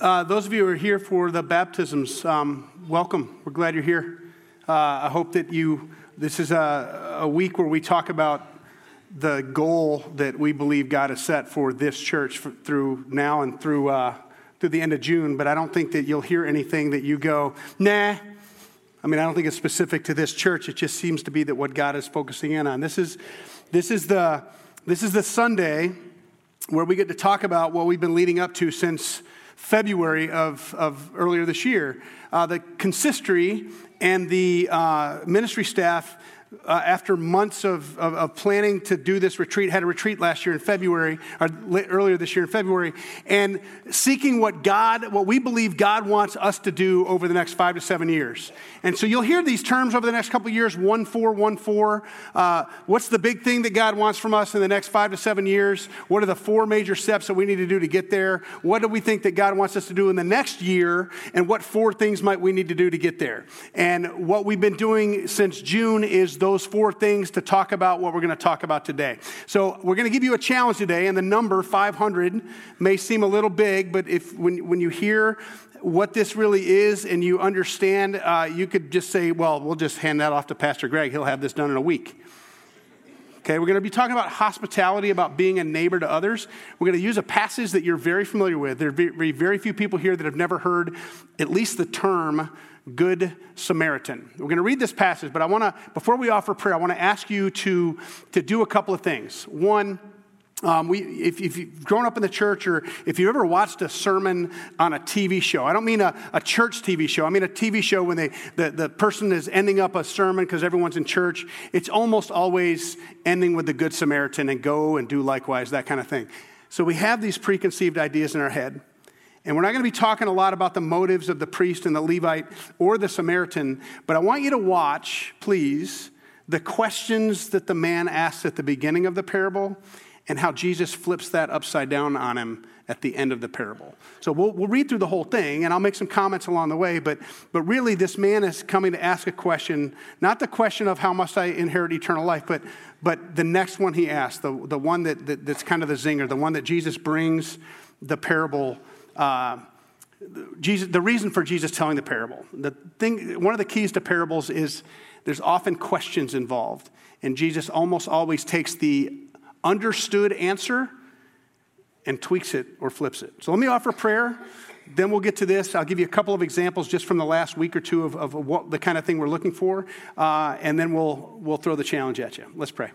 Uh, those of you who are here for the baptisms, um, welcome. We're glad you're here. Uh, I hope that you, this is a, a week where we talk about the goal that we believe God has set for this church for, through now and through, uh, through the end of June. But I don't think that you'll hear anything that you go, nah. I mean, I don't think it's specific to this church. It just seems to be that what God is focusing in on. This is, this is, the, this is the Sunday where we get to talk about what we've been leading up to since February of, of earlier this year. Uh, the consistory and the uh, ministry staff uh, after months of, of, of, planning to do this retreat, had a retreat last year in February, or earlier this year in February, and seeking what God, what we believe God wants us to do over the next five to seven years. And so you'll hear these terms over the next couple of years one, four, one, four. Uh, what's the big thing that God wants from us in the next five to seven years? What are the four major steps that we need to do to get there? What do we think that God wants us to do in the next year? And what four things might we need to do to get there? And what we've been doing since June is those four things to talk about what we're going to talk about today. So we're going to give you a challenge today, and the number 500 may seem a little big, but if when, when you hear what this really is and you understand, uh, you could just say, well, we'll just hand that off to Pastor Greg. He'll have this done in a week. Okay, we're going to be talking about hospitality, about being a neighbor to others. We're going to use a passage that you're very familiar with. There are very, very few people here that have never heard at least the term Good Samaritan. We're going to read this passage, but I want to, before we offer prayer, I want to ask you to, to do a couple of things. One, um, we, if, if, you've grown up in the church or if you've ever watched a sermon on a TV show, I don't mean a, a church TV show, I mean a TV show when they, the, the person is ending up a sermon because everyone's in church. It's almost always ending with the Good Samaritan and go and do likewise, that kind of thing. So we have these preconceived ideas in our head. And we're not going to be talking a lot about the motives of the priest and the Levite or the Samaritan, but I want you to watch, please, the questions that the man asks at the beginning of the parable and how Jesus flips that upside down on him at the end of the parable. So we'll, we'll read through the whole thing, and I'll make some comments along the way, but, but really, this man is coming to ask a question, not the question of how must I inherit eternal life, but, but the next one he asks, the, the one that, that, that's kind of the zinger, the one that Jesus brings the parable uh, Jesus, the reason for Jesus telling the parable. The thing, one of the keys to parables is there's often questions involved, and Jesus almost always takes the understood answer and tweaks it or flips it. So let me offer prayer. Then we'll get to this. I'll give you a couple of examples just from the last week or two of, of what the kind of thing we're looking for, uh, and then we'll, we'll throw the challenge at you. Let's pray.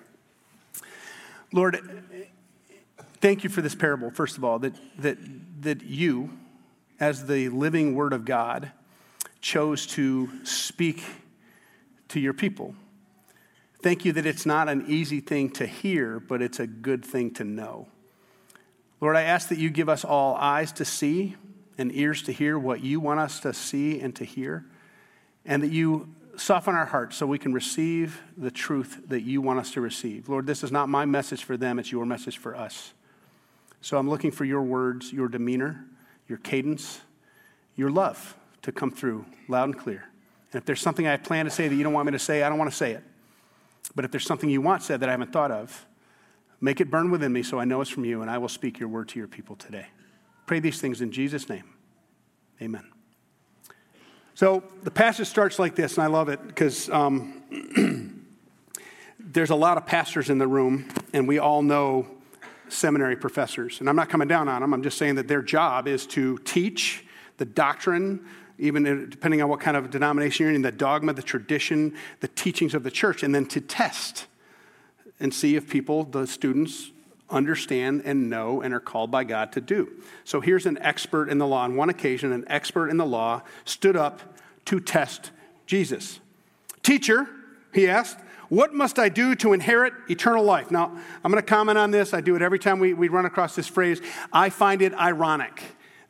Lord, thank you for this parable, first of all, that, that that you, as the living Word of God, chose to speak to your people. Thank you that it's not an easy thing to hear, but it's a good thing to know. Lord, I ask that you give us all eyes to see and ears to hear what you want us to see and to hear, and that you soften our hearts so we can receive the truth that you want us to receive. Lord, this is not my message for them, it's your message for us. So I'm looking for your words, your demeanor, your cadence, your love to come through loud and clear. And if there's something I plan to say that you don't want me to say, I don't want to say it. But if there's something you want said that I haven't thought of, make it burn within me so I know it's from you, and I will speak your word to your people today. Pray these things in Jesus' name. Amen. So the passage starts like this, and I love it because um, there's a lot of pastors in the room, and we all know seminary professors. And I'm not coming down on them, I'm just saying that their job is to teach the doctrine, even depending on what kind of denomination you're in, the dogma, the tradition, the teachings of the church, and then to test and see if people, the students, understand and know and are called by God to do. So here's an expert in the law. On one occasion, an expert in the law stood up to test Jesus. Teacher, he asked, what must I do to inherit eternal life? Now, I'm going to comment on this. I do it every time we, we run across this phrase. I find it ironic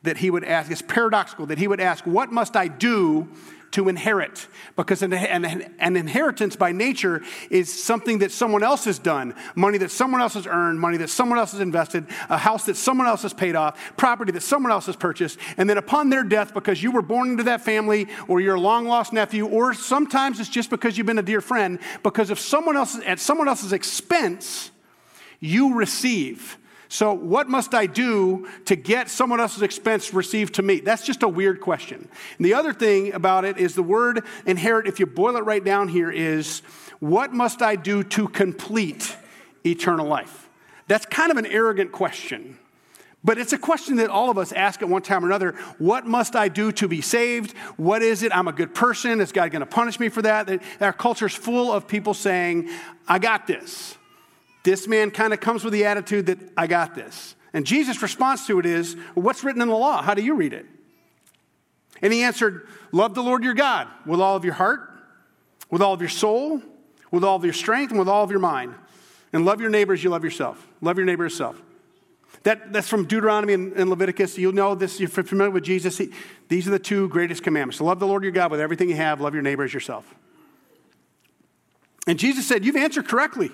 that he would ask, it's paradoxical that he would ask, What must I do to inherit. Because an, an, an, inheritance by nature is something that someone else has done money that someone else has earned money that someone else has invested a house that someone else has paid off property that someone else has purchased. And then upon their death because you were born into that family or you're a long lost nephew or sometimes it's just because you've been a dear friend because of someone else, at someone else's expense you receive So, what must I do to get someone else's expense received to me? That's just a weird question. And the other thing about it is the word inherit, if you boil it right down here, is what must I do to complete eternal life? That's kind of an arrogant question. But it's a question that all of us ask at one time or another. What must I do to be saved? What is it? I'm a good person. Is God going to punish me for that? Our culture is full of people saying, I got this. This man kind of comes with the attitude that I got this. And Jesus' response to it is, What's written in the law? How do you read it? And he answered, Love the Lord your God with all of your heart, with all of your soul, with all of your strength, and with all of your mind. And love your neighbor as you love yourself. Love your neighbor as yourself. That, that's from Deuteronomy and, and, Leviticus. You'll know this, if you're familiar with Jesus. He, these are the two greatest commandments. love the Lord your God with everything you have, love your neighbor as yourself. And Jesus said, You've answered correctly.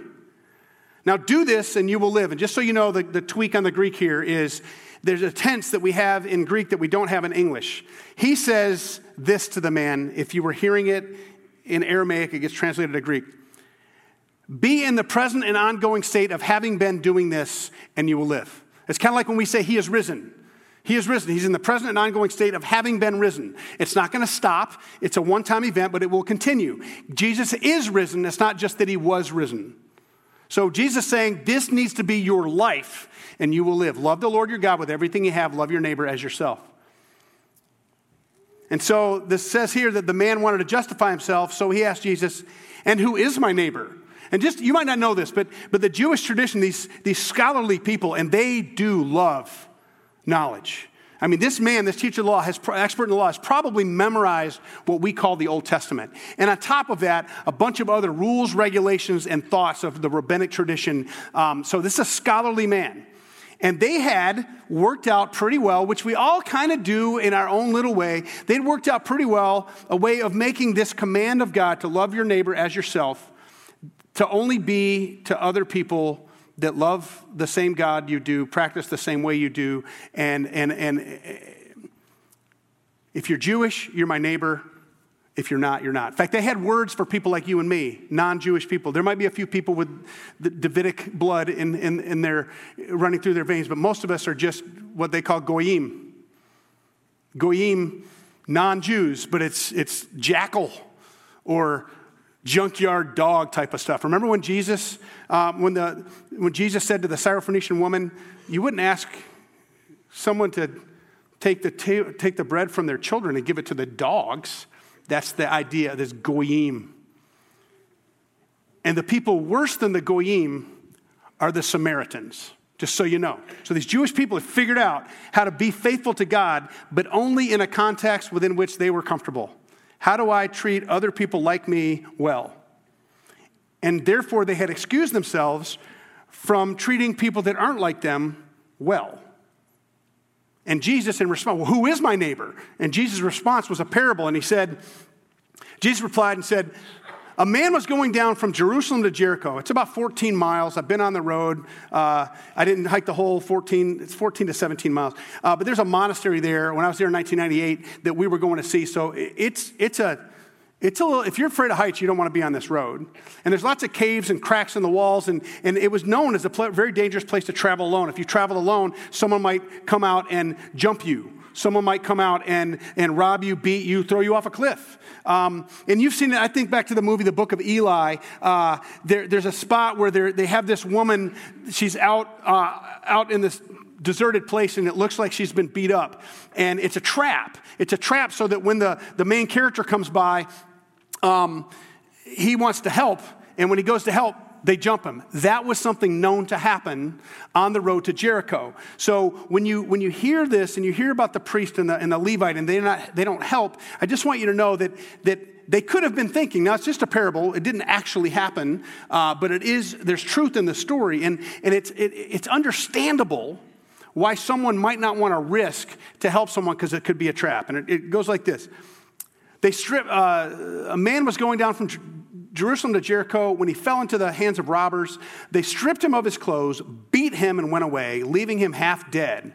Now do this and you will live. And just so you know, the, the tweak on the Greek here is there's a tense that we have in Greek that we don't have in English. He says this to the man. If you were hearing it in Aramaic, it gets translated to Greek. Be in the present and ongoing state of having been doing this, and you will live. It's kind of like when we say, He is risen. He is risen. He's in the present and ongoing state of having been risen. It's not going to stop. It's a one time event, but it will continue. Jesus is risen. It's not just that He was risen. So Jesus saying, This needs to be your life, and you will live. Love the Lord your God with everything you have, love your neighbor as yourself. And so this says here that the man wanted to justify himself, so he asked Jesus, And who is my neighbor? And just, you might not know this, but, but the Jewish tradition, these, these scholarly people, and they do love knowledge. I mean, this man, this teacher of law, has, expert in the law, has probably memorized what we call the Old Testament. And on top of that, a bunch of other rules, regulations, and thoughts of the rabbinic tradition. Um, so this is a scholarly man. And they had worked out pretty well, which we all kind of do in our own little way. They'd worked out pretty well a way of making this command of God to love your neighbor as yourself to only be to other people that love the same God you do, practice the same way you do, and, and, and eh, if you're Jewish, you're my neighbor. If you're not, you're not. In fact, they had words for people like you and me, non Jewish people. There might be a few people with the Davidic blood in, in, in their, running through their veins, but most of us are just what they call goyim. Goyim, non Jews, but it's, it's jackal or junkyard dog type of stuff. Remember when Jesus, um, when, the, when Jesus said to the Syrophoenician woman, you wouldn't ask someone to take the, ta- take the bread from their children and give it to the dogs. That's the idea, of this goyim. And the people worse than the goyim are the Samaritans, just so you know. So these Jewish people have figured out how to be faithful to God, but only in a context within which they were comfortable. How do I treat other people like me well? And therefore, they had excused themselves from treating people that aren't like them well. And Jesus, in response, well, who is my neighbor? And Jesus' response was a parable, and he said, Jesus replied and said, a man was going down from Jerusalem to Jericho. It's about 14 miles. I've been on the road. Uh, I didn't hike the whole 14, it's 14 to 17 miles. Uh, but there's a monastery there when I was there in 1998 that we were going to see. So it's, it's a, it's a little, if you're afraid of heights, you don't want to be on this road. And there's lots of caves and cracks in the walls, and, and it was known as a pl- very dangerous place to travel alone. If you travel alone, someone might come out and jump you. Someone might come out and, and rob you, beat you, throw you off a cliff. Um, and you've seen it, I think back to the movie The Book of Eli. Uh, there, there's a spot where they have this woman, she's out, uh, out in this deserted place and it looks like she's been beat up. And it's a trap. It's a trap so that when the, the main character comes by, um, he wants to help. And when he goes to help, they jump him. That was something known to happen on the road to Jericho. So when you, when you hear this and you hear about the priest and the, and the Levite and they're not, they don't help, I just want you to know that, that they could have been thinking, now it's just a parable, it didn't actually happen, uh, but it is, there's truth in the story, and, and it's, it, it's understandable why someone might not want to risk to help someone because it could be a trap. And it, it goes like this. They strip, uh, a man was going down from Jerusalem to Jericho, when he fell into the hands of robbers, they stripped him of his clothes, beat him, and went away, leaving him half dead.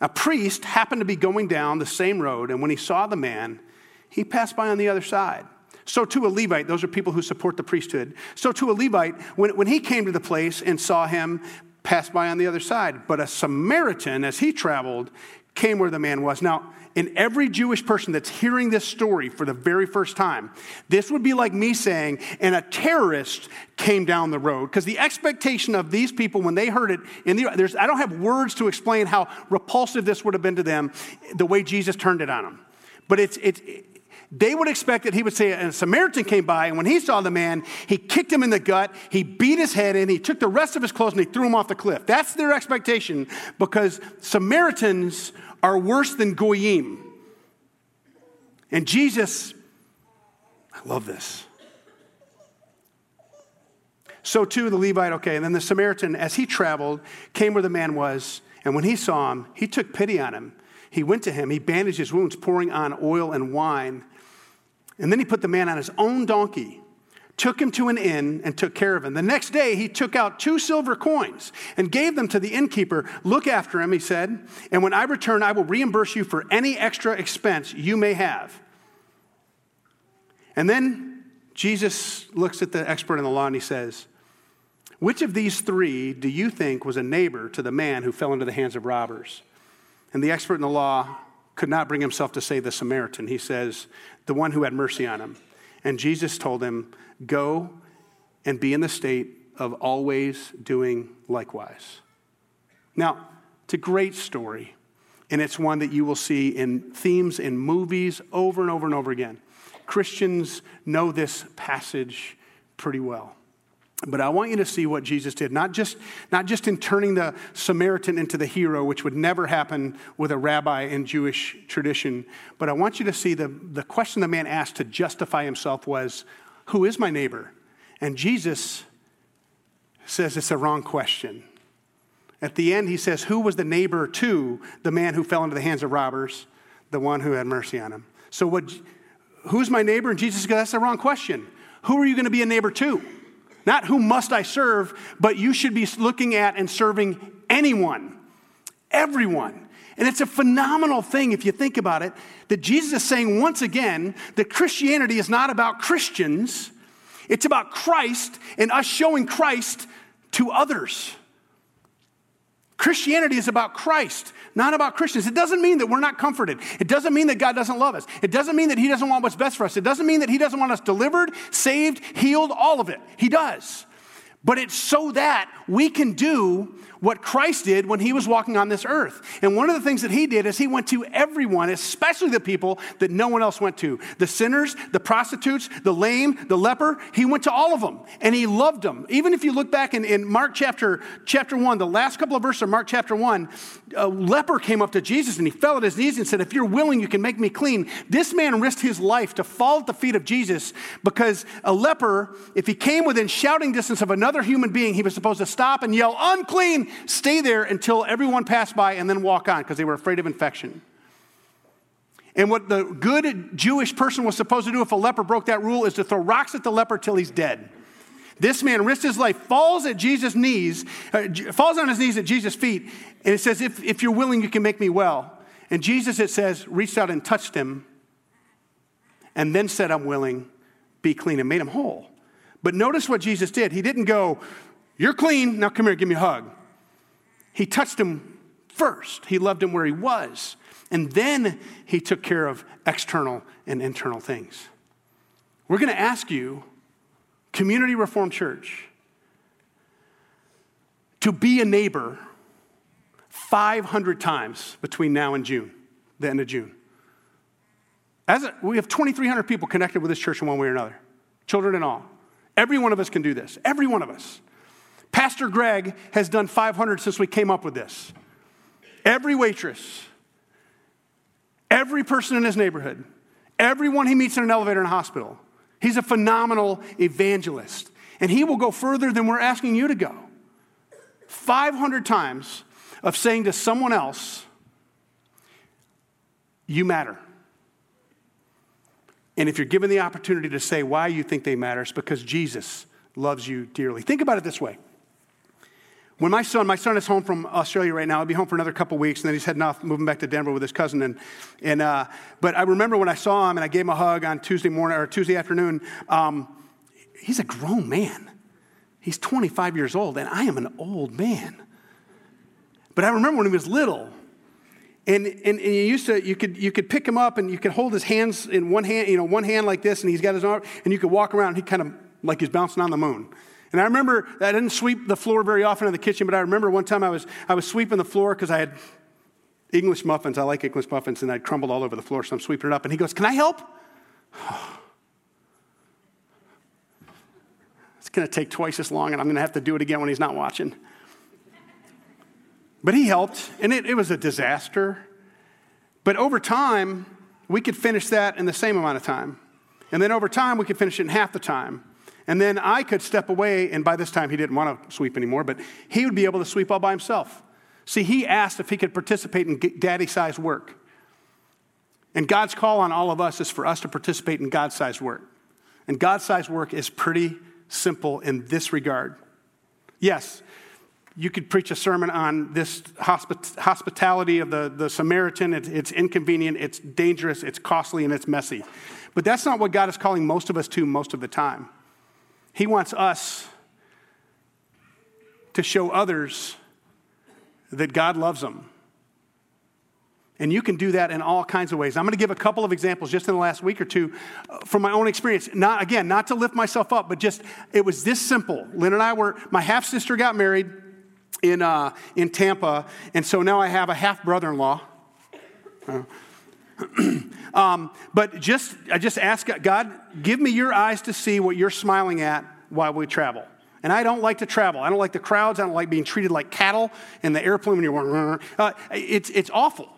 A priest happened to be going down the same road, and when he saw the man, he passed by on the other side. So to a Levite, those are people who support the priesthood. So to a Levite, when, when he came to the place and saw him, passed by on the other side. But a Samaritan, as he traveled, came where the man was. Now, in every Jewish person that's hearing this story for the very first time, this would be like me saying, and a terrorist came down the road. Because the expectation of these people when they heard it, in the, there's, I don't have words to explain how repulsive this would have been to them, the way Jesus turned it on them. But it's, it's, they would expect that he would say, a Samaritan came by, and when he saw the man, he kicked him in the gut, he beat his head in, he took the rest of his clothes, and he threw him off the cliff. That's their expectation because Samaritans are worse than Goyim. And Jesus, I love this. So too the Levite, okay, and then the Samaritan, as he traveled, came where the man was, and when he saw him, he took pity on him. He went to him, he bandaged his wounds, pouring on oil and wine. And then he put the man on his own donkey, took him to an inn, and took care of him. The next day, he took out two silver coins and gave them to the innkeeper. Look after him, he said, and when I return, I will reimburse you for any extra expense you may have. And then Jesus looks at the expert in the law and he says, Which of these three do you think was a neighbor to the man who fell into the hands of robbers? And the expert in the law could not bring himself to say the Samaritan. He says, the one who had mercy on him. And Jesus told him, Go and be in the state of always doing likewise. Now, it's a great story, and it's one that you will see in themes in movies over and over and over again. Christians know this passage pretty well. But I want you to see what Jesus did, not just, not just in turning the Samaritan into the hero, which would never happen with a rabbi in Jewish tradition, but I want you to see the, the question the man asked to justify himself was, Who is my neighbor? And Jesus says it's a wrong question. At the end, he says, Who was the neighbor to the man who fell into the hands of robbers? The one who had mercy on him. So, what, who's my neighbor? And Jesus goes, That's the wrong question. Who are you going to be a neighbor to? Not who must I serve, but you should be looking at and serving anyone, everyone. And it's a phenomenal thing if you think about it that Jesus is saying once again that Christianity is not about Christians, it's about Christ and us showing Christ to others. Christianity is about Christ, not about Christians. It doesn't mean that we're not comforted. It doesn't mean that God doesn't love us. It doesn't mean that He doesn't want what's best for us. It doesn't mean that He doesn't want us delivered, saved, healed, all of it. He does. But it's so that we can do what Christ did when he was walking on this earth. And one of the things that he did is he went to everyone, especially the people that no one else went to the sinners, the prostitutes, the lame, the leper. He went to all of them and he loved them. Even if you look back in, in Mark chapter, chapter 1, the last couple of verses of Mark chapter 1, a leper came up to Jesus and he fell at his knees and said, If you're willing, you can make me clean. This man risked his life to fall at the feet of Jesus because a leper, if he came within shouting distance of another human being, he was supposed to stop and yell, Unclean, stay there until everyone passed by and then walk on because they were afraid of infection. And what the good Jewish person was supposed to do if a leper broke that rule is to throw rocks at the leper till he's dead. This man risks his life, falls at Jesus' knees, uh, falls on his knees at Jesus' feet, and it says, if, if you're willing, you can make me well. And Jesus, it says, reached out and touched him, and then said, I'm willing, be clean, and made him whole. But notice what Jesus did. He didn't go, You're clean, now come here, give me a hug. He touched him first. He loved him where he was. And then he took care of external and internal things. We're going to ask you, Community Reformed Church, to be a neighbor 500 times between now and June, the end of June. As a, we have 2,300 people connected with this church in one way or another, children and all. Every one of us can do this. Every one of us. Pastor Greg has done 500 since we came up with this. Every waitress, every person in his neighborhood, everyone he meets in an elevator in a hospital. He's a phenomenal evangelist. And he will go further than we're asking you to go. 500 times of saying to someone else, You matter. And if you're given the opportunity to say why you think they matter, it's because Jesus loves you dearly. Think about it this way when my son, my son is home from Australia right now. He'll be home for another couple weeks, and then he's heading off, moving back to Denver with his cousin. And, and uh, but I remember when I saw him, and I gave him a hug on Tuesday morning or Tuesday afternoon. Um, he's a grown man. He's 25 years old, and I am an old man. But I remember when he was little, and, and, and, you used to, you could, you could pick him up and you could hold his hands in one hand, you know, one hand like this, and he's got his arm, and you could walk around, he kind of like he's bouncing on the moon. And I remember I didn't sweep the floor very often in the kitchen, but I remember one time I was, I was sweeping the floor because I had English muffins. I like English muffins, and I'd crumbled all over the floor, so I'm sweeping it up. And he goes, Can I help? it's going to take twice as long, and I'm going to have to do it again when he's not watching. But he helped, and it, it was a disaster. But over time, we could finish that in the same amount of time. And then over time, we could finish it in half the time. And then I could step away, and by this time, he didn't want to sweep anymore, but he would be able to sweep all by himself. See, he asked if he could participate in daddy sized work. And God's call on all of us is for us to participate in God sized work. And God sized work is pretty simple in this regard. Yes, you could preach a sermon on this hospit- hospitality of the, the Samaritan. It, it's inconvenient, it's dangerous, it's costly, and it's messy. But that's not what God is calling most of us to most of the time. He wants us to show others that God loves them. And you can do that in all kinds of ways. I'm going to give a couple of examples just in the last week or two uh, from my own experience. Not, again, not to lift myself up, but just it was this simple. Lynn and I were, my half sister got married in, uh, in Tampa, and so now I have a half brother in law. Uh, um, but just, I just ask God, give me your eyes to see what you're smiling at while we travel. And I don't like to travel. I don't like the crowds. I don't like being treated like cattle in the airplane when you're, uh, it's, it's awful.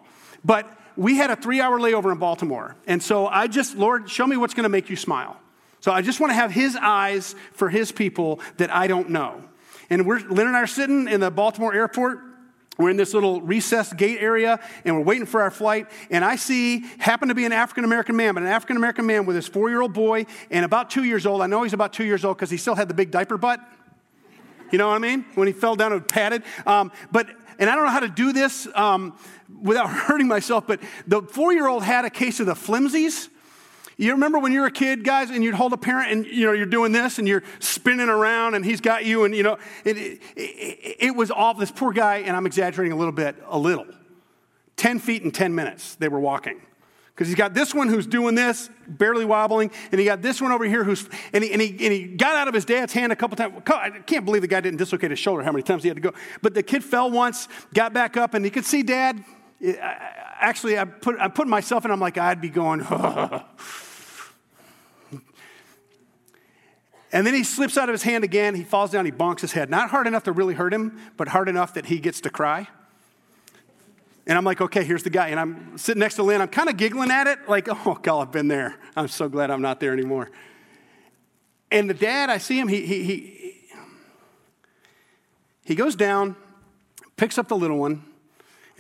But we had a three hour layover in Baltimore. And so I just, Lord, show me what's going to make you smile. So I just want to have his eyes for his people that I don't know. And we're, Lynn and I are sitting in the Baltimore airport. We're in this little recessed gate area and we're waiting for our flight. And I see, happen to be an African American man, but an African American man with his four year old boy and about two years old. I know he's about two years old because he still had the big diaper butt. You know what I mean? When he fell down, it padded. Um, but, and I don't know how to do this um, without hurting myself, but the four year old had a case of the flimsies. You remember when you were a kid, guys, and you'd hold a parent and you know you're doing this and you're spinning around and he's got you and you know it, it, it, was all this poor guy and I'm exaggerating a little bit, a little. Ten feet in ten minutes they were walking because he's got this one who's doing this, barely wobbling, and he got this one over here who's and he, and he, and he got out of his dad's hand a couple times. I can't believe the guy didn't dislocate his shoulder. How many times he had to go? But the kid fell once, got back up, and he could see dad. Actually, I put I put myself in. I'm like I'd be going. And then he slips out of his hand again. He falls down. He bonks his head. Not hard enough to really hurt him, but hard enough that he gets to cry. And I'm like, okay, here's the guy. And I'm sitting next to Lynn. I'm kind of giggling at it, like, oh, God, I've been there. I'm so glad I'm not there anymore. And the dad, I see him, he, he, he, he goes down, picks up the little one,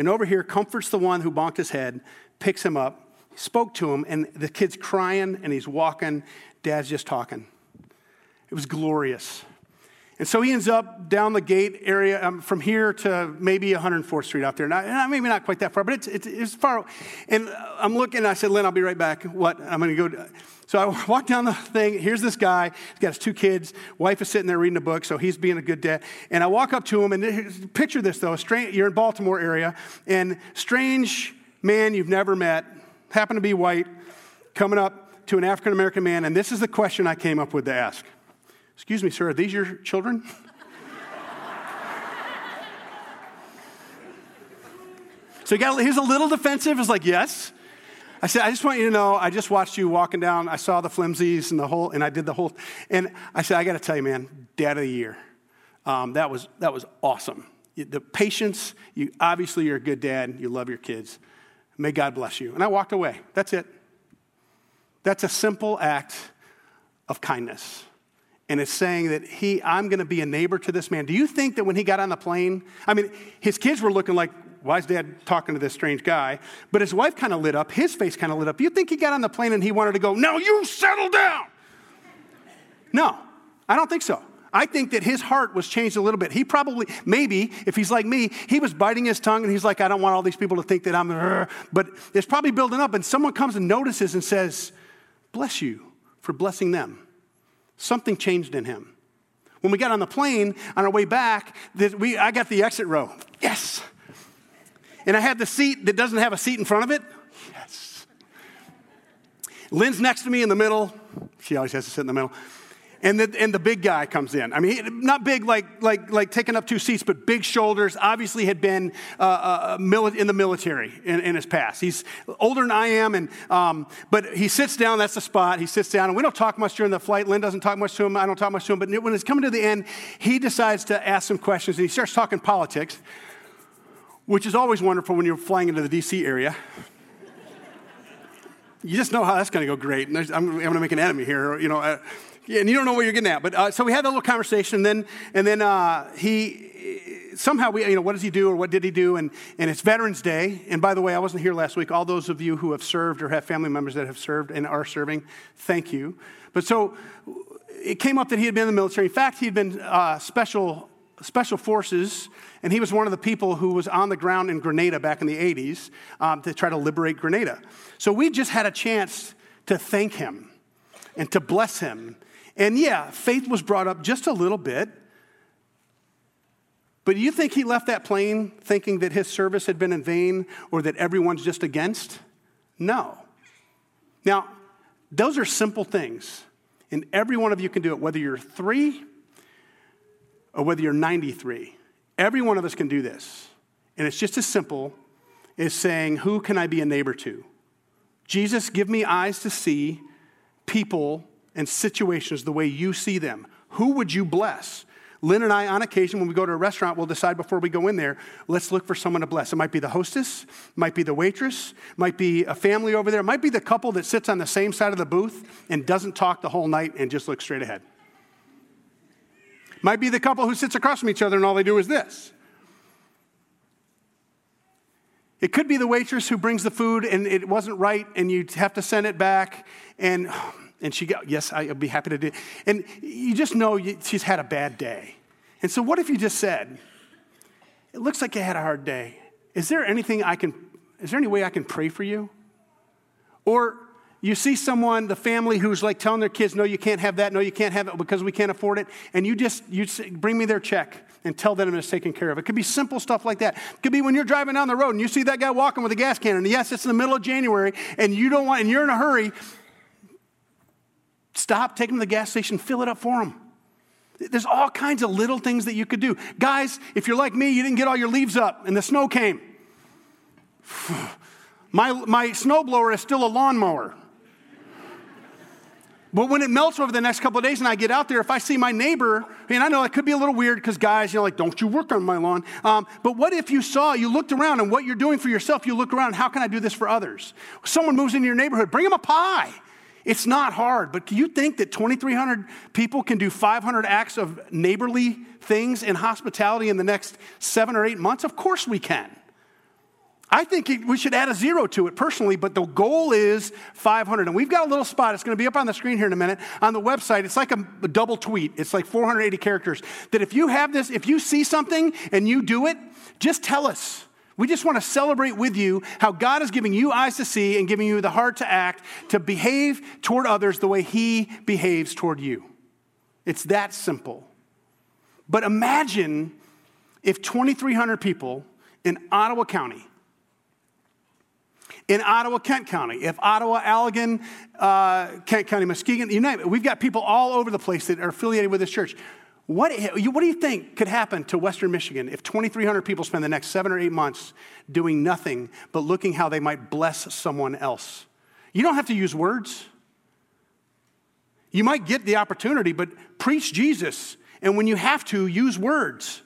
and over here comforts the one who bonked his head, picks him up, spoke to him, and the kid's crying and he's walking. Dad's just talking. It was glorious. And so he ends up down the gate area um, from here to maybe 104th Street out there. Not, maybe not quite that far, but it's, it's, it's far. And I'm looking, I said, Lynn, I'll be right back. What? I'm going to go. So I walk down the thing. Here's this guy. He's got his two kids. Wife is sitting there reading a book, so he's being a good dad. And I walk up to him, and picture this, though. Strange, you're in Baltimore area, and strange man you've never met, happen to be white, coming up to an African American man, and this is the question I came up with to ask. Excuse me, sir, are these your children? so he, got, a little defensive. He's like, Yes. I said, I just want you to know, I just watched you walking down. I saw the flimsies and the whole, and I did the whole. And I said, I got to tell you, man, dad of the year. Um, that, was, that was awesome. The patience, you, obviously, you're a good dad. You love your kids. May God bless you. And I walked away. That's it. That's a simple act of kindness and it's saying that he, I'm going to be a neighbor to this man. Do you think that when he got on the plane, I mean, his kids were looking like, why is dad talking to this strange guy? But his wife kind of lit up, his face kind of lit up. You think he got on the plane and he wanted to go, no, you settle down? No, I don't think so. I think that his heart was changed a little bit. He probably, maybe, if he's like me, he was biting his tongue and he's like, I don't want all these people to think that I'm, but it's probably building up. And someone comes and notices and says, Bless you for blessing them. Something changed in him. When we got on the plane on our way back, we, I got the exit row. Yes, and I had the seat that doesn't have a seat in front of it. Yes. Lynn's next to me in the middle. She always has to sit in the middle and the, and the big guy comes in. I mean, not big like, like, like taking up two seats, but big shoulders, obviously had been uh, uh, in the military in, in, his past. He's older than I am, and, um, but he sits down, that's the spot. He sits down, and we don't talk much during the flight. Lynn doesn't talk much to him, I don't talk much to him, but when it's coming to the end, he decides to ask some questions, and he starts talking politics, which is always wonderful when you're flying into the D.C. area you just know how that's going to go great. And I'm, I'm going to make an enemy here, you know. Uh, and you don't know where you're getting at. But uh, so we had that little conversation, and then and then uh, he somehow we you know what does he do or what did he do? And and it's Veterans Day. And by the way, I wasn't here last week. All those of you who have served or have family members that have served and are serving, thank you. But so it came up that he had been in the military. In fact, he had been uh, special special forces, and he was one of the people who was on the ground in Grenada back in the 80s um, to try to liberate Grenada. So we just had a chance to thank him and to bless him and yeah, faith was brought up just a little bit. But do you think he left that plane thinking that his service had been in vain or that everyone's just against? No. Now, those are simple things. And every one of you can do it, whether you're three or whether you're 93. Every one of us can do this. And it's just as simple as saying, Who can I be a neighbor to? Jesus, give me eyes to see people and situations the way you see them. Who would you bless? Lynn and I, on occasion, when we go to a restaurant, we'll decide before we go in there, let's look for someone to bless. It might be the hostess, might be the waitress, might be a family over there, might be the couple that sits on the same side of the booth and doesn't talk the whole night and just looks straight ahead. Might be the couple who sits across from each other and all they do is this. It could be the waitress who brings the food and it wasn't right and you have to send it back and and she got, yes, I'd be happy to do it. And you just know she's had a bad day. And so, what if you just said, It looks like you had a hard day. Is there anything I can, is there any way I can pray for you? Or you see someone, the family who's like telling their kids, no, you can't have that, no, you can't have it because we can't afford it. And you just, you bring me their check and tell them it's taken care of. It could be simple stuff like that. It could be when you're driving down the road and you see that guy walking with a gas can. And yes, it's in the middle of January and you don't want, and you're in a hurry Stop, take them to the gas station, fill it up for them. There's all kinds of little things that you could do. Guys, if you're like me, you didn't get all your leaves up and the snow came. My, my snowblower is still a lawnmower. But when it melts over the next couple of days and I get out there, if I see my neighbor, and I know it could be a little weird because guys, you know, like, don't you work on my lawn. Um, but what if you saw, you looked around and what you're doing for yourself, you look around, how can I do this for others? Someone moves into your neighborhood, bring them a pie. It's not hard, but do you think that 2,300 people can do 500 acts of neighborly things in hospitality in the next seven or eight months? Of course we can. I think we should add a zero to it personally, but the goal is 500. And we've got a little spot, it's going to be up on the screen here in a minute, on the website. It's like a, a double tweet, it's like 480 characters. That if you have this, if you see something and you do it, just tell us. We just want to celebrate with you how God is giving you eyes to see and giving you the heart to act, to behave toward others the way He behaves toward you. It's that simple. But imagine if 2,300 people in Ottawa County, in Ottawa, Kent County, if Ottawa, Allegan, uh, Kent County, Muskegon, you name it, we've got people all over the place that are affiliated with this church. What, what do you think could happen to Western Michigan if 2,300 people spend the next seven or eight months doing nothing but looking how they might bless someone else? You don't have to use words. You might get the opportunity, but preach Jesus. And when you have to, use words.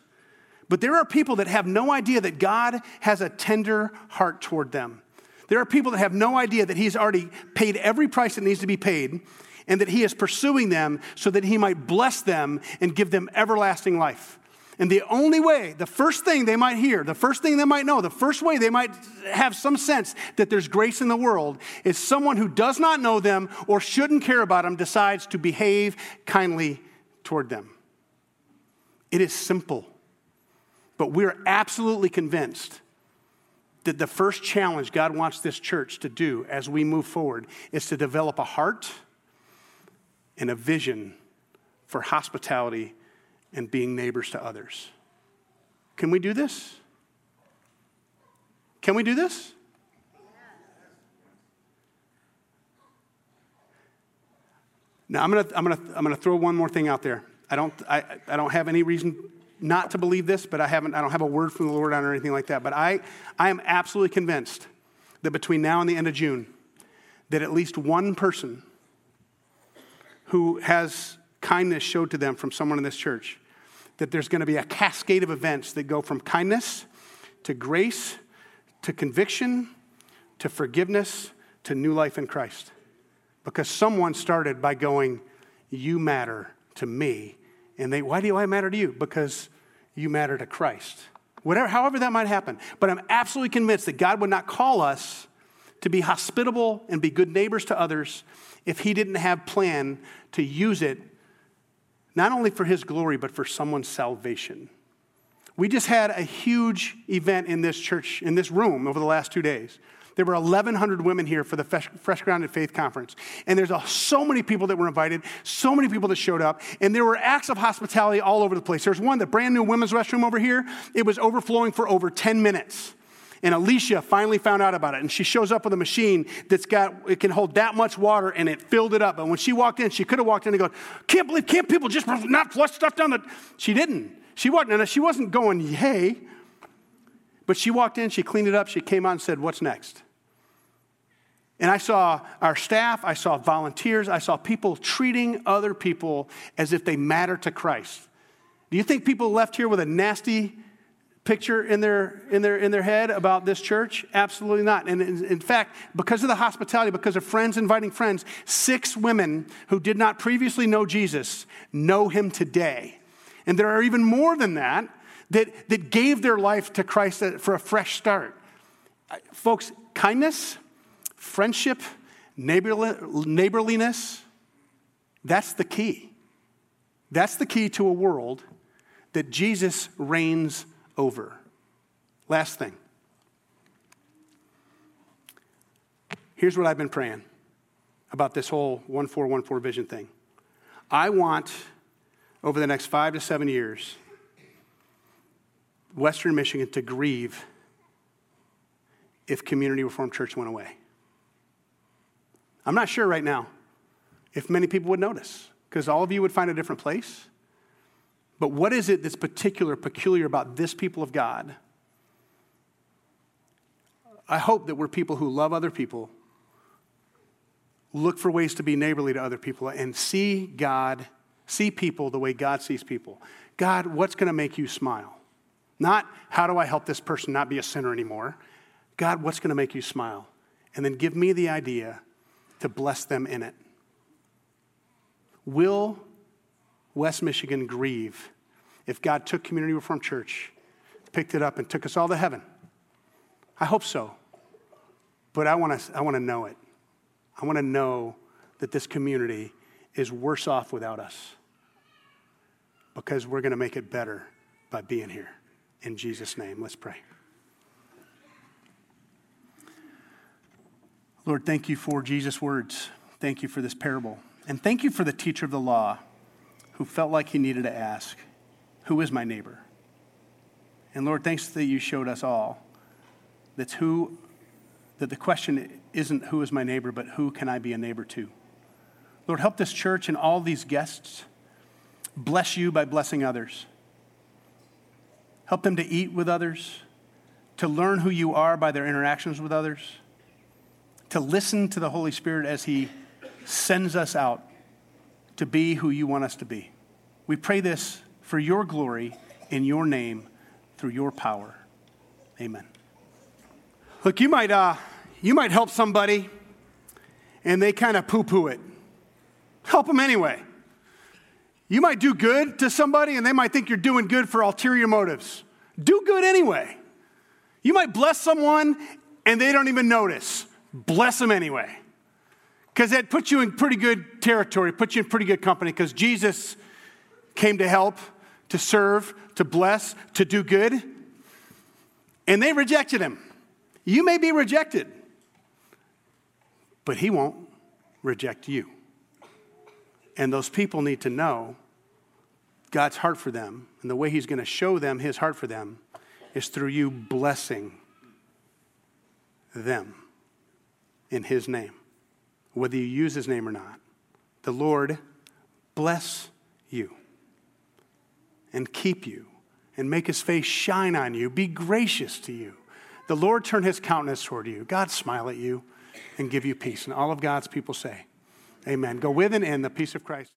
But there are people that have no idea that God has a tender heart toward them. There are people that have no idea that He's already paid every price that needs to be paid and that he is pursuing them so that he might bless them and give them everlasting life. And the only way, the first thing they might hear, the first thing they might know, the first way they might have some sense that there's grace in the world is someone who does not know them or shouldn't care about them decides to behave kindly toward them. It is simple, but we're absolutely convinced that the first challenge God wants this church to do as we move forward is to develop a heart and a vision for hospitality and being neighbors to others. Can we do this? Can we do this? Now, I'm going to I'm gonna, I'm gonna throw one more thing out there. I don't, I, I don't have any reason not to believe this, but I, haven't, I don't have a word from the Lord on or anything like that. But I, I am absolutely convinced that between now and the end of June, that at least one person who has kindness showed to them from someone in this church, that there's going to be a cascade of events that go from kindness to grace to conviction to forgiveness to new life in Christ. Because someone started by going, You matter to me. And they, why do I matter to you? Because you matter to Christ. Whatever, however that might happen. But I'm absolutely convinced that God would not call us to be hospitable and be good neighbors to others if He didn't have plan to use it not only for His glory, but for someone's salvation. We just had a huge event in this church, in this room over the last two days. There were 1,100 women here for the Fresh, Fresh Grounded Faith Conference. And there's a, so many people that were invited, so many people that showed up, and there were acts of hospitality all over the place. There's one, the brand new women's restroom over here, it was overflowing for over 10 minutes. And Alicia finally found out about it. And she shows up with a machine that's got, it can hold that much water and it filled it up. But when she walked in, she could have walked in and go, can't believe, can't people just not flush stuff down the. She didn't. She wasn't, and she wasn't going, hey. But she walked in, she cleaned it up, she came out and said, what's next? And I saw our staff, I saw volunteers, I saw people treating other people as if they matter to Christ. Do you think people left here with a nasty picture in their, in their, in their head about this church? Absolutely not. And in, in fact, because of the hospitality, because of friends inviting friends, six women who did not previously know Jesus know him today. And there are even more than that that, that gave their life to Christ for a fresh start. Folks, kindness friendship, neighborliness, that's the key. That's the key to a world that Jesus reigns over. Last thing. Here's what I've been praying about this whole 1414 vision thing. I want, over the next five to seven years, Western Michigan to grieve if Community Reformed Church went away. I'm not sure right now if many people would notice, because all of you would find a different place. But what is it that's particular, peculiar about this people of God? I hope that we're people who love other people, look for ways to be neighborly to other people, and see God, see people the way God sees people. God, what's going to make you smile? Not how do I help this person not be a sinner anymore? God, what's going to make you smile? And then give me the idea to bless them in it. Will West Michigan grieve if God took Community Reformed Church, picked it up, and took us all to heaven? I hope so. But I want to I want to know it. I want to know that this community is worse off without us because we're going to make it better by being here. In Jesus' name, let's pray. Lord, thank you for Jesus' words. Thank you for this parable. And thank you for the teacher of the law who felt like he needed to ask, Who is my neighbor? And Lord, thanks that you showed us all that's who, that the question isn't who is my neighbor, but who can I be a neighbor to? Lord, help this church and all these guests bless you by blessing others. Help them to eat with others, to learn who you are by their interactions with others to listen to the Holy Spirit as He sends us out to be who you want us to be. We pray this for your glory in your name through your power. Amen. Look, you might, uh, you might help somebody and they kind of poo poo it. Help them anyway. You might do good to somebody and they might think you're doing good for ulterior motives. Do good anyway. You might bless someone and they don't even notice bless them anyway. Because that puts you in pretty good territory, puts you in pretty good company, because Jesus came to help, to serve, to bless, to do good. And they rejected him. You may be rejected, but he won't reject you. And those people need to know God's heart for them. And the way he's going to show them his heart for them is through you blessing them in his name, whether you use his name or not. The Lord bless you and keep you and make his face shine on you, be gracious to you. The Lord turn his countenance toward you, God smile at you and give you peace. And all of God's people say, Amen. Go with and in the peace of Christ.